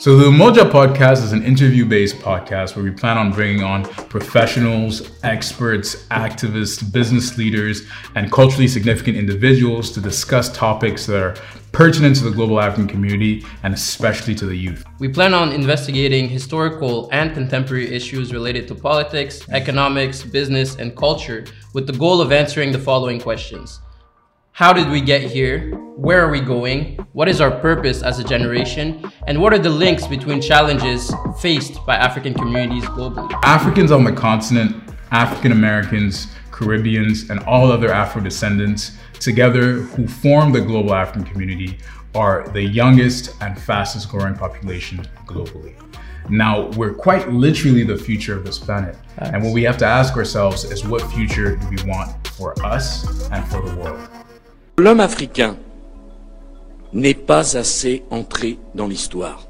So, the Umoja podcast is an interview based podcast where we plan on bringing on professionals, experts, activists, business leaders, and culturally significant individuals to discuss topics that are pertinent to the global African community and especially to the youth. We plan on investigating historical and contemporary issues related to politics, economics, business, and culture with the goal of answering the following questions how did we get here? Where are we going? What is our purpose as a generation? And what are the links between challenges faced by African communities globally? Africans on the continent, African Americans, Caribbeans, and all other Afro descendants together who form the global African community are the youngest and fastest growing population globally. Now, we're quite literally the future of this planet. And what we have to ask ourselves is what future do we want for us and for the world? L'homme africain n'est pas assez entré dans l'histoire.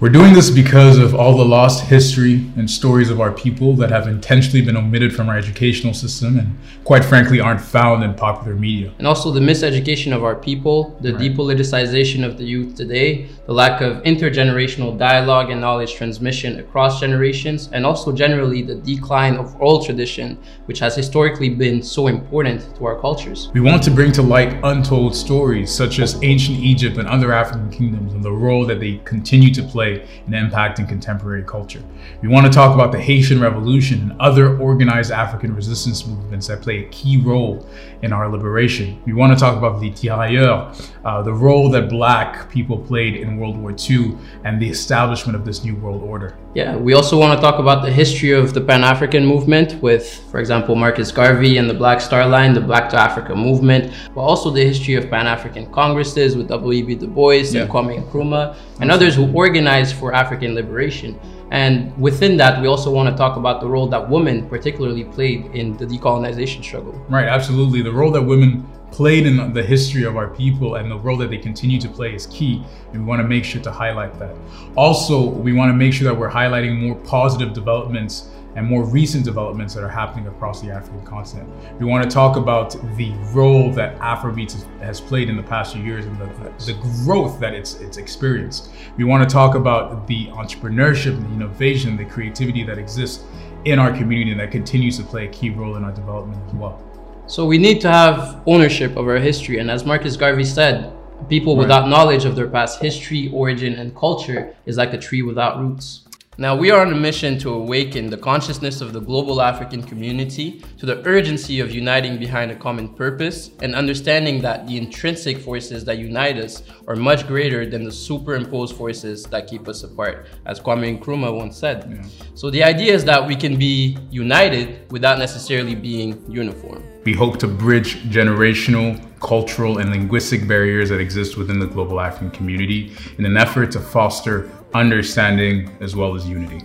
We're doing this because of all the lost history and stories of our people that have intentionally been omitted from our educational system and, quite frankly, aren't found in popular media. And also the miseducation of our people, the right. depoliticization of the youth today, the lack of intergenerational dialogue and knowledge transmission across generations, and also generally the decline of oral tradition, which has historically been so important to our cultures. We want to bring to light untold stories such as ancient Egypt and other African kingdoms and the role that they continue to play play in impacting contemporary culture. We want to talk about the Haitian Revolution and other organized African resistance movements that play a key role in our liberation. We want to talk about the tirailleurs, uh, the role that black people played in World War II and the establishment of this new world order. Yeah, we also want to talk about the history of the Pan African movement with, for example, Marcus Garvey and the Black Star Line, the Back to Africa movement, but also the history of Pan African Congresses with W.E.B. Du Bois yeah. and Kwame Nkrumah and others who organized for African liberation. And within that, we also want to talk about the role that women particularly played in the decolonization struggle. Right, absolutely. The role that women played in the history of our people and the role that they continue to play is key. And we want to make sure to highlight that. Also, we want to make sure that we're highlighting more positive developments and more recent developments that are happening across the African continent. We want to talk about the role that Afrobeats has played in the past few years and the, the growth that it's, it's experienced. We want to talk about the entrepreneurship the innovation, the creativity that exists in our community and that continues to play a key role in our development as well. So we need to have ownership of our history. And as Marcus Garvey said, people right. without knowledge of their past history, origin, and culture is like a tree without roots. Now, we are on a mission to awaken the consciousness of the global African community to the urgency of uniting behind a common purpose and understanding that the intrinsic forces that unite us are much greater than the superimposed forces that keep us apart, as Kwame Nkrumah once said. Yeah. So, the idea is that we can be united without necessarily being uniform. We hope to bridge generational, cultural, and linguistic barriers that exist within the global African community in an effort to foster understanding as well as unity.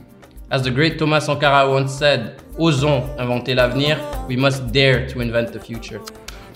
As the great Thomas Sankara once said, osons inventer l'avenir, we must dare to invent the future.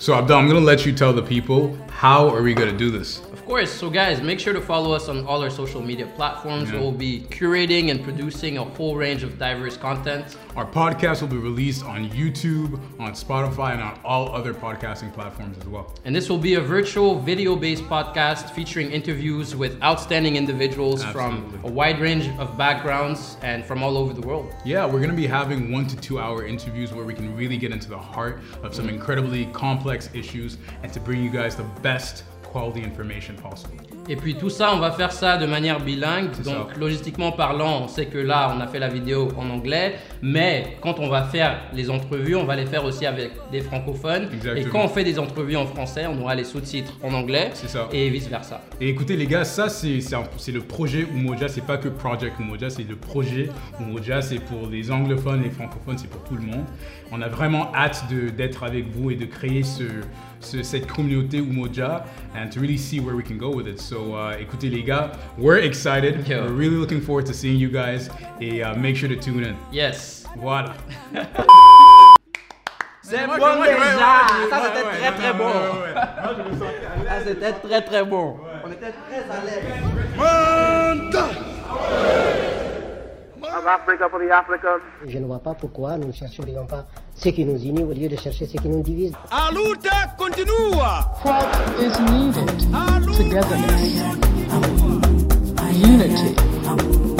So Abdel, I'm gonna let you tell the people, how are we gonna do this? Of course. So guys, make sure to follow us on all our social media platforms. Yeah. We'll be curating and producing a whole range of diverse content. Our podcast will be released on YouTube, on Spotify, and on all other podcasting platforms as well. And this will be a virtual video-based podcast featuring interviews with outstanding individuals Absolutely. from a wide range of backgrounds and from all over the world. Yeah, we're gonna be having one to two hour interviews where we can really get into the heart of some mm-hmm. incredibly complex issues and to bring you guys the best quality information possible. Et puis tout ça, on va faire ça de manière bilingue. Donc logistiquement parlant, on sait que là, on a fait la vidéo en anglais, mais quand on va faire les entrevues, on va les faire aussi avec des francophones. Et quand on fait des entrevues en français, on aura les sous-titres en anglais. Ça. Et vice versa. Et écoutez les gars, ça c'est le projet Umoja, c'est pas que Project Umoja, c'est le projet Umoja, c'est pour les anglophones, les francophones, c'est pour tout le monde. On a vraiment hâte d'être avec vous et de créer ce, cette communauté Umoja and to really see where we can go with it. So uh, écoutez les gars, we're excited. Yo. We're really looking forward to seeing you guys. Et uh, make sure to tune in. Yes. Voilà. C'est bon déjà. Ça c'était très très bon. Ça c'était très très bon. On était très à l'aise. Je ne vois pas pourquoi nous ne chercherions pas ce qui nous unit au lieu de chercher ce qui nous divise. A luta continua. What is needed? Togetherness. Unity.